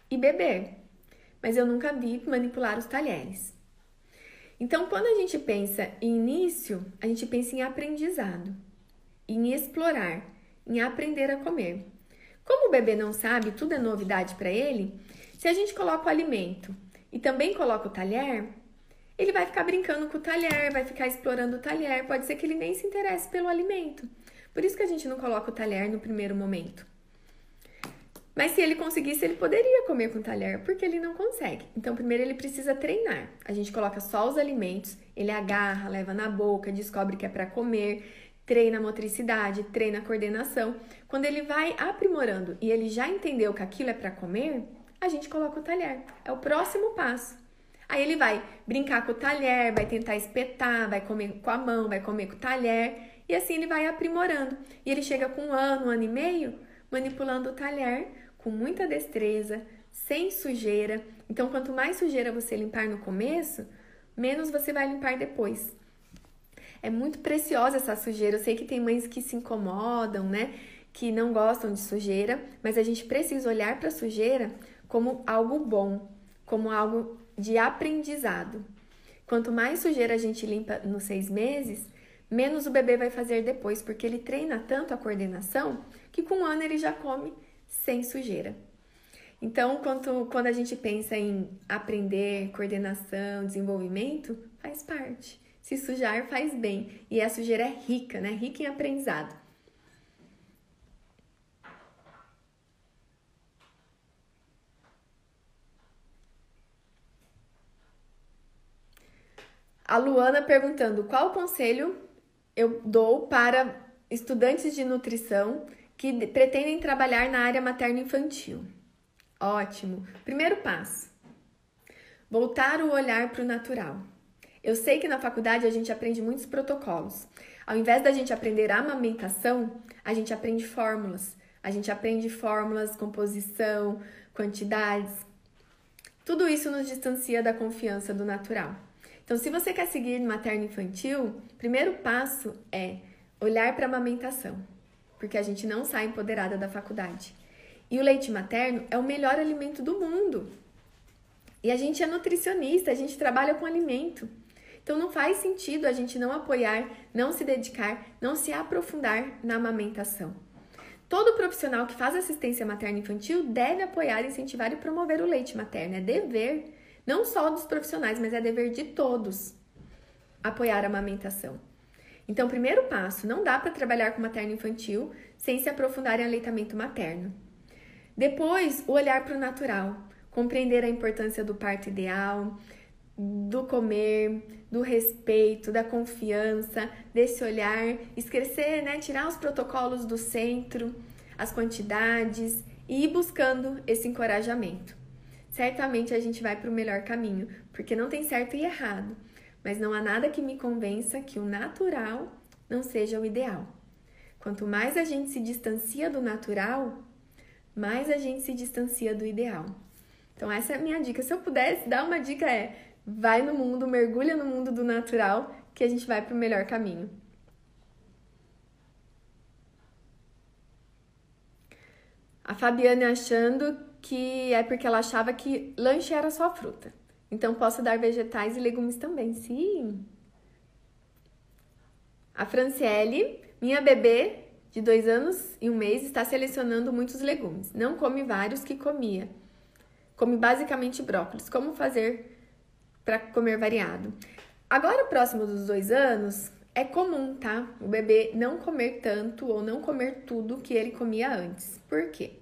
e beber mas eu nunca vi manipular os talheres. Então, quando a gente pensa em início, a gente pensa em aprendizado, em explorar, em aprender a comer. Como o bebê não sabe, tudo é novidade para ele, se a gente coloca o alimento e também coloca o talher, ele vai ficar brincando com o talher, vai ficar explorando o talher, pode ser que ele nem se interesse pelo alimento. Por isso que a gente não coloca o talher no primeiro momento. Mas se ele conseguisse, ele poderia comer com talher, porque ele não consegue. Então, primeiro ele precisa treinar. A gente coloca só os alimentos, ele agarra, leva na boca, descobre que é para comer, treina a motricidade, treina a coordenação. Quando ele vai aprimorando e ele já entendeu que aquilo é para comer, a gente coloca o talher. É o próximo passo. Aí ele vai brincar com o talher, vai tentar espetar, vai comer com a mão, vai comer com o talher, e assim ele vai aprimorando. E ele chega com um ano, um ano e meio, manipulando o talher com muita destreza, sem sujeira. Então, quanto mais sujeira você limpar no começo, menos você vai limpar depois. É muito preciosa essa sujeira. Eu sei que tem mães que se incomodam, né? Que não gostam de sujeira, mas a gente precisa olhar para a sujeira como algo bom, como algo de aprendizado. Quanto mais sujeira a gente limpa nos seis meses, menos o bebê vai fazer depois, porque ele treina tanto a coordenação que com um ano ele já come sem sujeira. Então, quando, quando a gente pensa em aprender, coordenação, desenvolvimento, faz parte. Se sujar, faz bem. E a sujeira é rica, né? Rica em aprendizado. A Luana perguntando qual conselho eu dou para estudantes de nutrição que pretendem trabalhar na área materno-infantil. Ótimo! Primeiro passo: voltar o olhar para o natural. Eu sei que na faculdade a gente aprende muitos protocolos. Ao invés da gente aprender a amamentação, a gente aprende fórmulas. A gente aprende fórmulas, composição, quantidades. Tudo isso nos distancia da confiança do natural. Então, se você quer seguir materno-infantil, primeiro passo é olhar para a amamentação porque a gente não sai empoderada da faculdade. E o leite materno é o melhor alimento do mundo. E a gente é nutricionista, a gente trabalha com alimento. Então não faz sentido a gente não apoiar, não se dedicar, não se aprofundar na amamentação. todo profissional que faz assistência materna infantil deve apoiar, incentivar e promover o leite materno. É dever, não só dos profissionais, mas é dever de todos apoiar a amamentação. Então, primeiro passo, não dá para trabalhar com materno infantil sem se aprofundar em aleitamento materno. Depois, o olhar para o natural, compreender a importância do parto ideal, do comer, do respeito, da confiança, desse olhar, esquecer, né, tirar os protocolos do centro, as quantidades e ir buscando esse encorajamento. Certamente a gente vai para o melhor caminho, porque não tem certo e errado, mas não há nada que me convença que o natural não seja o ideal. Quanto mais a gente se distancia do natural, mais a gente se distancia do ideal. Então, essa é a minha dica. Se eu pudesse dar uma dica, é vai no mundo, mergulha no mundo do natural, que a gente vai para o melhor caminho. A Fabiane achando que é porque ela achava que lanche era só fruta. Então posso dar vegetais e legumes também. Sim. A Franciele, minha bebê de dois anos e um mês está selecionando muitos legumes. Não come vários que comia. Come basicamente brócolis. Como fazer para comer variado? Agora, próximo dos dois anos, é comum, tá? O bebê não comer tanto ou não comer tudo que ele comia antes. Por quê?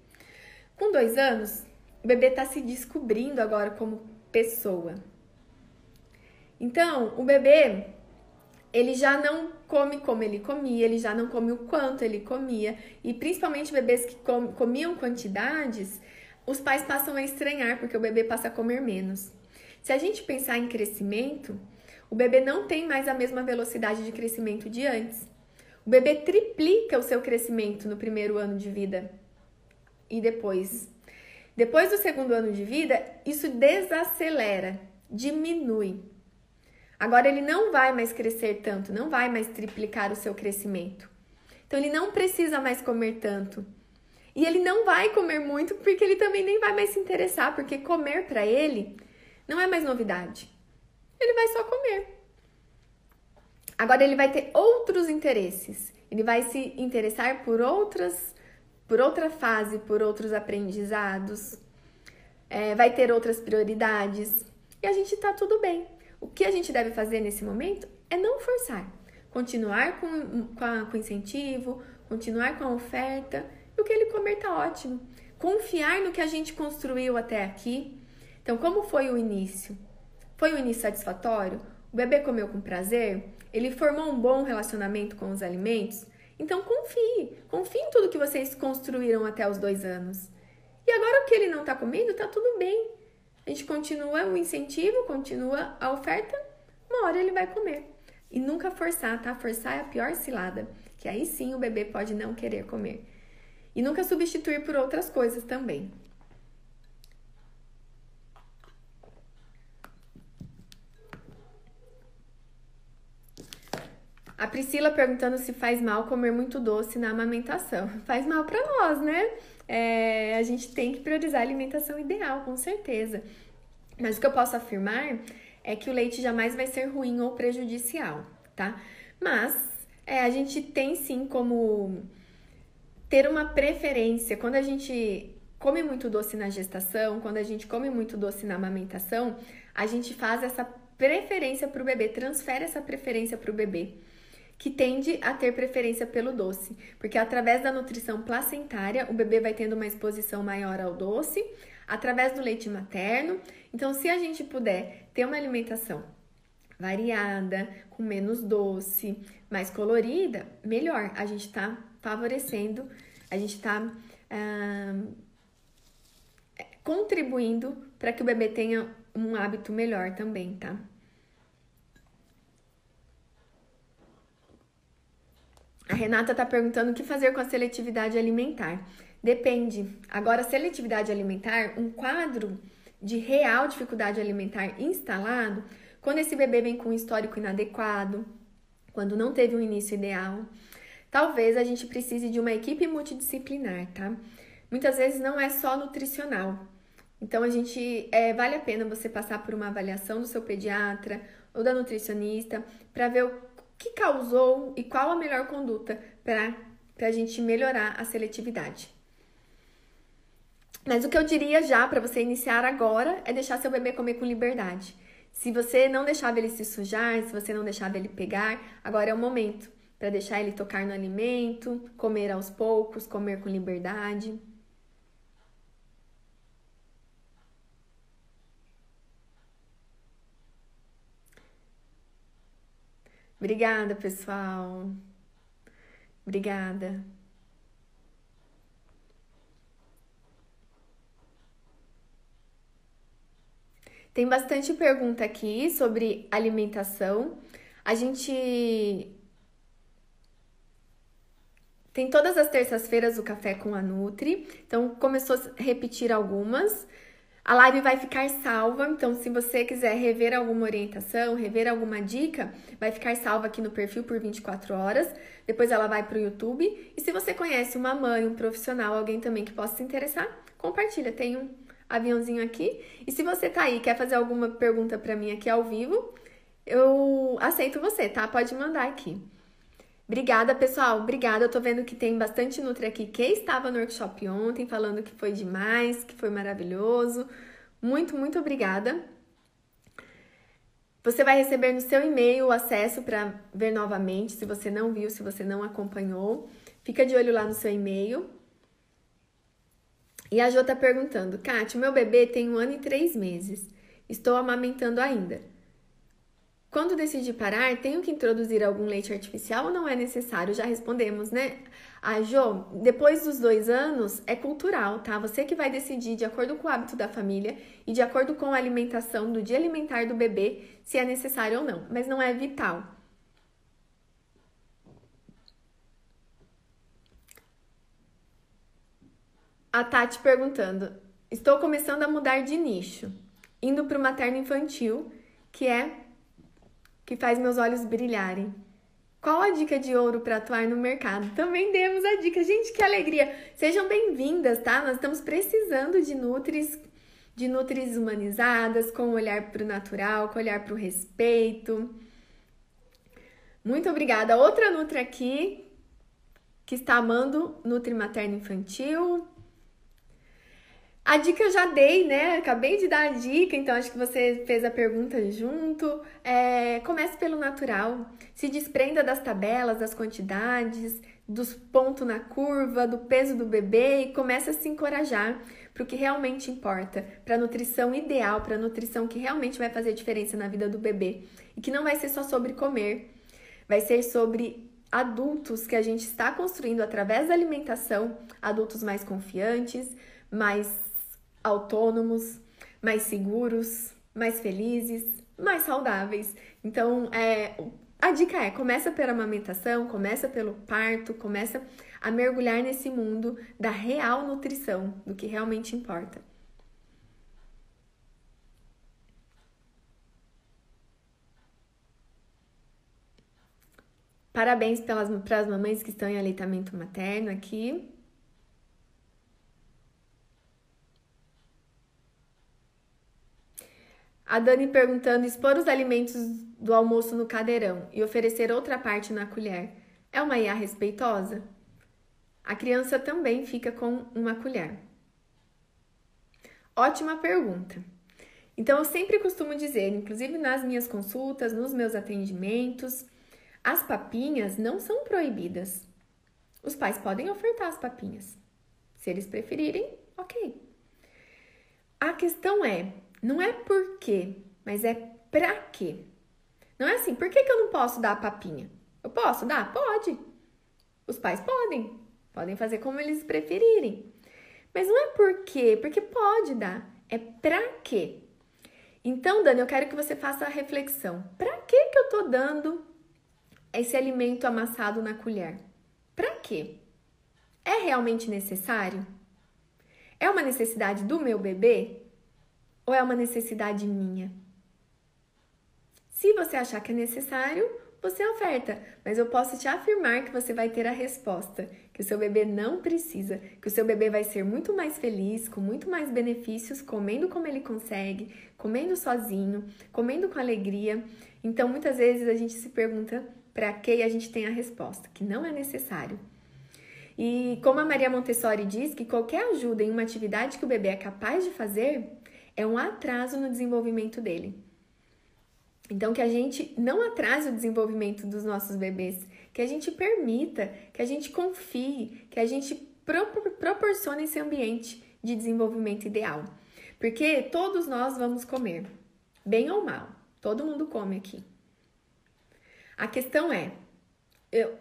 Com dois anos, o bebê está se descobrindo agora como pessoa. Então, o bebê ele já não come como ele comia, ele já não come o quanto ele comia, e principalmente bebês que com, comiam quantidades, os pais passam a estranhar porque o bebê passa a comer menos. Se a gente pensar em crescimento, o bebê não tem mais a mesma velocidade de crescimento de antes. O bebê triplica o seu crescimento no primeiro ano de vida e depois. Depois do segundo ano de vida, isso desacelera, diminui. Agora ele não vai mais crescer tanto, não vai mais triplicar o seu crescimento. Então ele não precisa mais comer tanto. E ele não vai comer muito porque ele também nem vai mais se interessar, porque comer para ele não é mais novidade. Ele vai só comer. Agora ele vai ter outros interesses. Ele vai se interessar por outras, por outra fase, por outros aprendizados. É, vai ter outras prioridades. E a gente tá tudo bem. O que a gente deve fazer nesse momento é não forçar, continuar com, com, a, com incentivo, continuar com a oferta e o que ele comer tá ótimo. Confiar no que a gente construiu até aqui. Então, como foi o início? Foi um início satisfatório? O bebê comeu com prazer? Ele formou um bom relacionamento com os alimentos? Então confie, confie em tudo que vocês construíram até os dois anos. E agora o que ele não está comendo, tá tudo bem. A gente continua o incentivo, continua a oferta, uma hora ele vai comer. E nunca forçar, tá? Forçar é a pior cilada, que aí sim o bebê pode não querer comer. E nunca substituir por outras coisas também. A Priscila perguntando se faz mal comer muito doce na amamentação. Faz mal para nós, né? É, a gente tem que priorizar a alimentação ideal, com certeza. Mas o que eu posso afirmar é que o leite jamais vai ser ruim ou prejudicial, tá? Mas é, a gente tem sim como ter uma preferência. Quando a gente come muito doce na gestação, quando a gente come muito doce na amamentação, a gente faz essa preferência para o bebê, transfere essa preferência para o bebê que tende a ter preferência pelo doce, porque através da nutrição placentária o bebê vai tendo uma exposição maior ao doce, através do leite materno. Então, se a gente puder ter uma alimentação variada, com menos doce, mais colorida, melhor. A gente está favorecendo, a gente está ah, contribuindo para que o bebê tenha um hábito melhor também, tá? A Renata está perguntando o que fazer com a seletividade alimentar. Depende. Agora, seletividade alimentar, um quadro de real dificuldade alimentar instalado, quando esse bebê vem com um histórico inadequado, quando não teve um início ideal, talvez a gente precise de uma equipe multidisciplinar, tá? Muitas vezes não é só nutricional. Então a gente é, vale a pena você passar por uma avaliação do seu pediatra ou da nutricionista para ver o que causou e qual a melhor conduta para a gente melhorar a seletividade. Mas o que eu diria já para você iniciar agora é deixar seu bebê comer com liberdade. Se você não deixava ele se sujar, se você não deixava ele pegar, agora é o momento para deixar ele tocar no alimento, comer aos poucos, comer com liberdade. Obrigada, pessoal. Obrigada. Tem bastante pergunta aqui sobre alimentação. A gente tem todas as terças-feiras o café com a Nutri. Então começou a repetir algumas. A live vai ficar salva, então se você quiser rever alguma orientação, rever alguma dica, vai ficar salva aqui no perfil por 24 horas. Depois ela vai para o YouTube. E se você conhece uma mãe, um profissional, alguém também que possa se interessar, compartilha. Tem um aviãozinho aqui. E se você tá aí quer fazer alguma pergunta para mim aqui ao vivo, eu aceito você, tá? Pode mandar aqui. Obrigada, pessoal. Obrigada. Eu tô vendo que tem bastante Nutri aqui que estava no workshop ontem, falando que foi demais, que foi maravilhoso. Muito, muito obrigada. Você vai receber no seu e-mail o acesso para ver novamente, se você não viu, se você não acompanhou. Fica de olho lá no seu e-mail. E a Jo tá perguntando, Kátia, meu bebê tem um ano e três meses. Estou amamentando ainda. Quando decidir parar, tenho que introduzir algum leite artificial ou não é necessário? Já respondemos, né? A Jo, depois dos dois anos, é cultural, tá? Você que vai decidir de acordo com o hábito da família e de acordo com a alimentação do dia alimentar do bebê, se é necessário ou não, mas não é vital. A Tati perguntando: Estou começando a mudar de nicho, indo para o materno infantil, que é que faz meus olhos brilharem. Qual a dica de ouro para atuar no mercado? Também demos a dica. Gente, que alegria! Sejam bem-vindas, tá? Nós estamos precisando de nutris, de nutris humanizadas, com olhar para o natural, com olhar para o respeito. Muito obrigada. Outra Nutri aqui que está amando Nutri Materno Infantil. A dica eu já dei, né? Acabei de dar a dica, então acho que você fez a pergunta junto. É, comece pelo natural. Se desprenda das tabelas, das quantidades, dos pontos na curva, do peso do bebê e comece a se encorajar para o que realmente importa, para a nutrição ideal, para a nutrição que realmente vai fazer diferença na vida do bebê e que não vai ser só sobre comer, vai ser sobre adultos que a gente está construindo através da alimentação, adultos mais confiantes, mais autônomos, mais seguros, mais felizes, mais saudáveis. Então, é, a dica é: começa pela amamentação, começa pelo parto, começa a mergulhar nesse mundo da real nutrição, do que realmente importa. Parabéns pelas, para as mamães que estão em aleitamento materno aqui. A Dani perguntando: expor os alimentos do almoço no cadeirão e oferecer outra parte na colher é uma IA respeitosa? A criança também fica com uma colher. Ótima pergunta. Então, eu sempre costumo dizer, inclusive nas minhas consultas, nos meus atendimentos, as papinhas não são proibidas. Os pais podem ofertar as papinhas. Se eles preferirem, ok. A questão é: não é por quê, mas é pra quê. Não é assim, por que, que eu não posso dar a papinha? Eu posso dar? Pode. Os pais podem. Podem fazer como eles preferirem. Mas não é por quê, porque pode dar. É pra quê. Então, Dani, eu quero que você faça a reflexão. Pra que que eu tô dando esse alimento amassado na colher? Pra quê? É realmente necessário? É uma necessidade do meu bebê? Ou é uma necessidade minha? Se você achar que é necessário, você oferta, mas eu posso te afirmar que você vai ter a resposta, que o seu bebê não precisa, que o seu bebê vai ser muito mais feliz, com muito mais benefícios, comendo como ele consegue, comendo sozinho, comendo com alegria. Então, muitas vezes a gente se pergunta para que e a gente tem a resposta, que não é necessário. E como a Maria Montessori diz que qualquer ajuda em uma atividade que o bebê é capaz de fazer é um atraso no desenvolvimento dele. Então, que a gente não atrase o desenvolvimento dos nossos bebês, que a gente permita, que a gente confie, que a gente proporcione esse ambiente de desenvolvimento ideal. Porque todos nós vamos comer, bem ou mal, todo mundo come aqui. A questão é: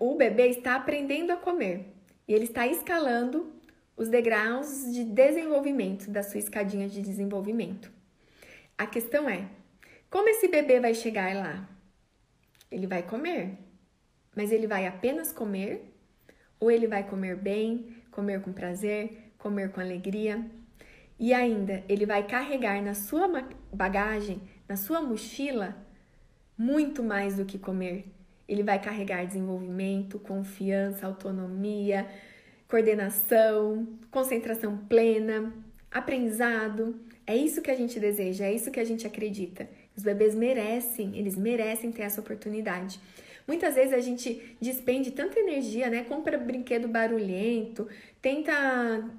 o bebê está aprendendo a comer e ele está escalando os degraus de desenvolvimento da sua escadinha de desenvolvimento. A questão é: como esse bebê vai chegar lá? Ele vai comer, mas ele vai apenas comer? Ou ele vai comer bem, comer com prazer, comer com alegria? E ainda, ele vai carregar na sua bagagem, na sua mochila, muito mais do que comer. Ele vai carregar desenvolvimento, confiança, autonomia, coordenação, concentração plena, aprendizado. É isso que a gente deseja, é isso que a gente acredita. Os bebês merecem, eles merecem ter essa oportunidade. Muitas vezes a gente despende tanta energia, né? Compra brinquedo barulhento, tenta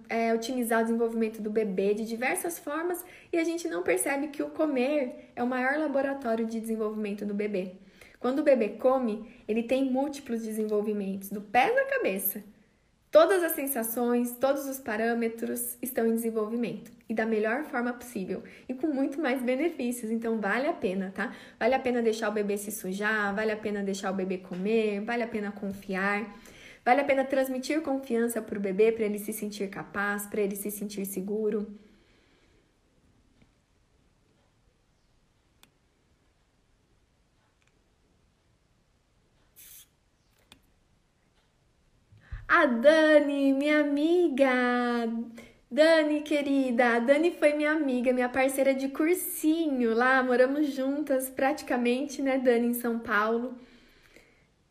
é, otimizar o desenvolvimento do bebê de diversas formas e a gente não percebe que o comer é o maior laboratório de desenvolvimento do bebê. Quando o bebê come, ele tem múltiplos desenvolvimentos, do pé na cabeça. Todas as sensações, todos os parâmetros estão em desenvolvimento e da melhor forma possível e com muito mais benefícios. Então vale a pena, tá? Vale a pena deixar o bebê se sujar, vale a pena deixar o bebê comer, vale a pena confiar. Vale a pena transmitir confiança para o bebê, para ele se sentir capaz, para ele se sentir seguro. A Dani, minha amiga. Dani, querida, a Dani foi minha amiga, minha parceira de cursinho lá, moramos juntas praticamente, né, Dani, em São Paulo.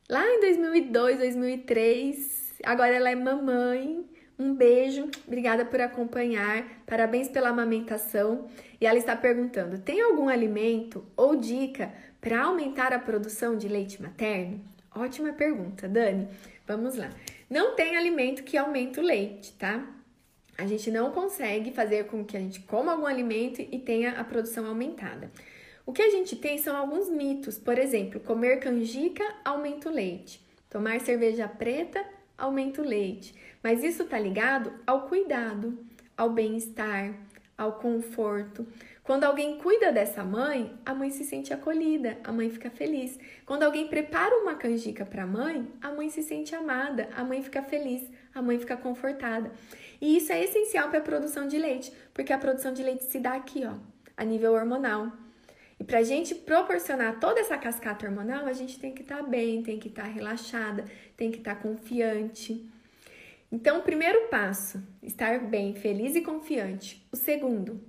Lá em 2002, 2003. Agora ela é mamãe. Um beijo, obrigada por acompanhar, parabéns pela amamentação. E ela está perguntando: tem algum alimento ou dica para aumentar a produção de leite materno? Ótima pergunta, Dani. Vamos lá. Não tem alimento que aumente o leite, tá? A gente não consegue fazer com que a gente coma algum alimento e tenha a produção aumentada. O que a gente tem são alguns mitos, por exemplo, comer canjica aumenta o leite, tomar cerveja preta aumenta o leite, mas isso está ligado ao cuidado, ao bem-estar, ao conforto. Quando alguém cuida dessa mãe, a mãe se sente acolhida, a mãe fica feliz. Quando alguém prepara uma canjica para a mãe, a mãe se sente amada, a mãe fica feliz, a mãe fica confortada. E isso é essencial para a produção de leite, porque a produção de leite se dá aqui, ó, a nível hormonal. E para a gente proporcionar toda essa cascata hormonal, a gente tem que estar tá bem, tem que estar tá relaxada, tem que estar tá confiante. Então, o primeiro passo, estar bem, feliz e confiante. O segundo,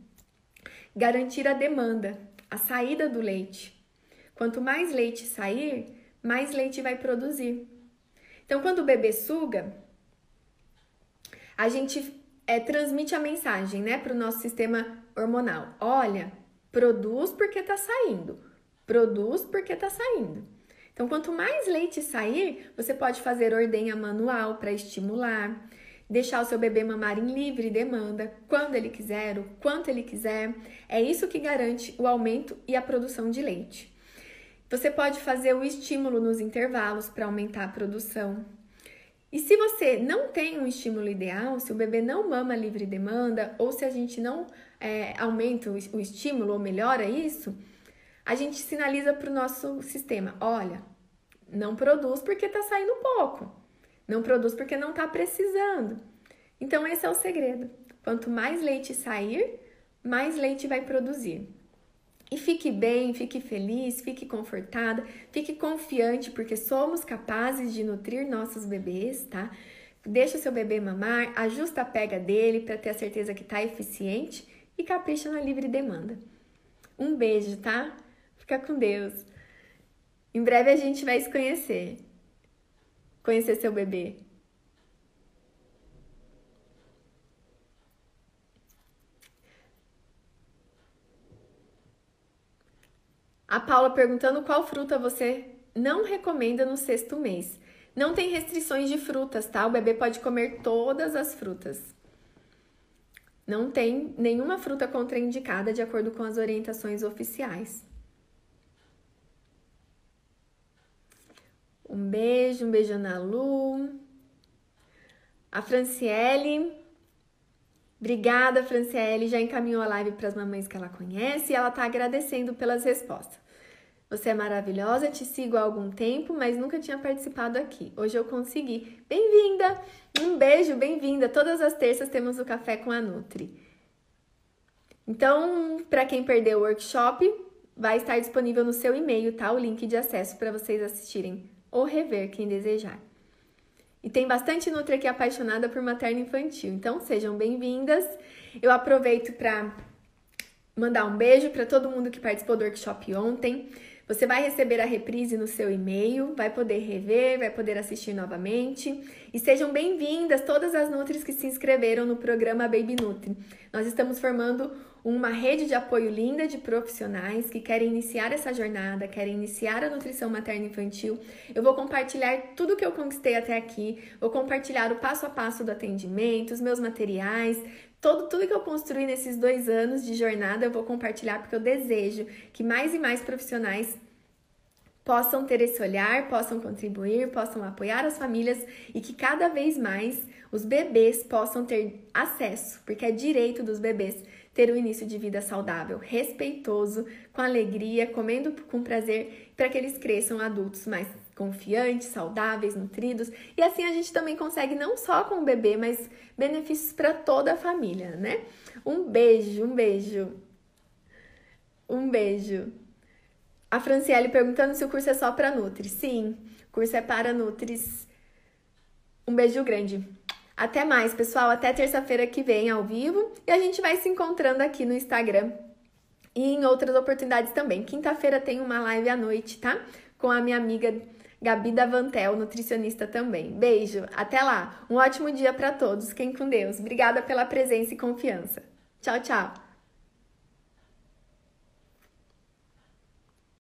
garantir a demanda, a saída do leite. Quanto mais leite sair, mais leite vai produzir. Então, quando o bebê suga, a gente é, transmite a mensagem né, para o nosso sistema hormonal: olha, produz porque está saindo, produz porque está saindo. Então, quanto mais leite sair, você pode fazer ordenha manual para estimular, deixar o seu bebê mamar em livre demanda, quando ele quiser, o quanto ele quiser. É isso que garante o aumento e a produção de leite. Você pode fazer o estímulo nos intervalos para aumentar a produção. E se você não tem um estímulo ideal, se o bebê não mama livre demanda, ou se a gente não é, aumenta o estímulo ou melhora isso, a gente sinaliza para o nosso sistema: olha, não produz porque está saindo pouco. Não produz porque não está precisando. Então, esse é o segredo. Quanto mais leite sair, mais leite vai produzir. E fique bem, fique feliz, fique confortada, fique confiante, porque somos capazes de nutrir nossos bebês, tá? Deixa o seu bebê mamar, ajusta a pega dele para ter a certeza que está eficiente e capricha na livre demanda. Um beijo, tá? Fica com Deus. Em breve a gente vai se conhecer conhecer seu bebê. A Paula perguntando qual fruta você não recomenda no sexto mês. Não tem restrições de frutas, tá? O bebê pode comer todas as frutas. Não tem nenhuma fruta contraindicada de acordo com as orientações oficiais. Um beijo, um beijo na Lu. A Franciele. Obrigada, Franciele. Já encaminhou a live para as mamães que ela conhece e ela está agradecendo pelas respostas. Você é maravilhosa, te sigo há algum tempo, mas nunca tinha participado aqui. Hoje eu consegui. Bem-vinda! Um beijo, bem-vinda! Todas as terças temos o café com a Nutri. Então, para quem perdeu o workshop, vai estar disponível no seu e-mail, tá? O link de acesso para vocês assistirem ou rever quem desejar. E tem bastante Nutri aqui apaixonada por materno infantil, então sejam bem-vindas. Eu aproveito para mandar um beijo para todo mundo que participou do workshop ontem. Você vai receber a reprise no seu e-mail, vai poder rever, vai poder assistir novamente. E sejam bem-vindas todas as Nutris que se inscreveram no programa Baby Nutri. Nós estamos formando uma rede de apoio linda de profissionais que querem iniciar essa jornada, querem iniciar a nutrição materna infantil. Eu vou compartilhar tudo que eu conquistei até aqui, vou compartilhar o passo a passo do atendimento, os meus materiais, Todo, tudo que eu construí nesses dois anos de jornada eu vou compartilhar porque eu desejo que mais e mais profissionais possam ter esse olhar, possam contribuir, possam apoiar as famílias e que cada vez mais os bebês possam ter acesso, porque é direito dos bebês ter um início de vida saudável, respeitoso, com alegria, comendo com prazer, para que eles cresçam adultos mais confiantes, saudáveis, nutridos. E assim a gente também consegue não só com o bebê, mas benefícios para toda a família, né? Um beijo, um beijo. Um beijo. A Franciele perguntando se o curso é só para Nutri. Sim, o curso é para Nutris. Um beijo grande. Até mais, pessoal. Até terça-feira que vem ao vivo. E a gente vai se encontrando aqui no Instagram e em outras oportunidades também. Quinta-feira tem uma live à noite, tá? Com a minha amiga Gabi Davantel, nutricionista também. Beijo, até lá. Um ótimo dia para todos. Quem com Deus. Obrigada pela presença e confiança. Tchau, tchau.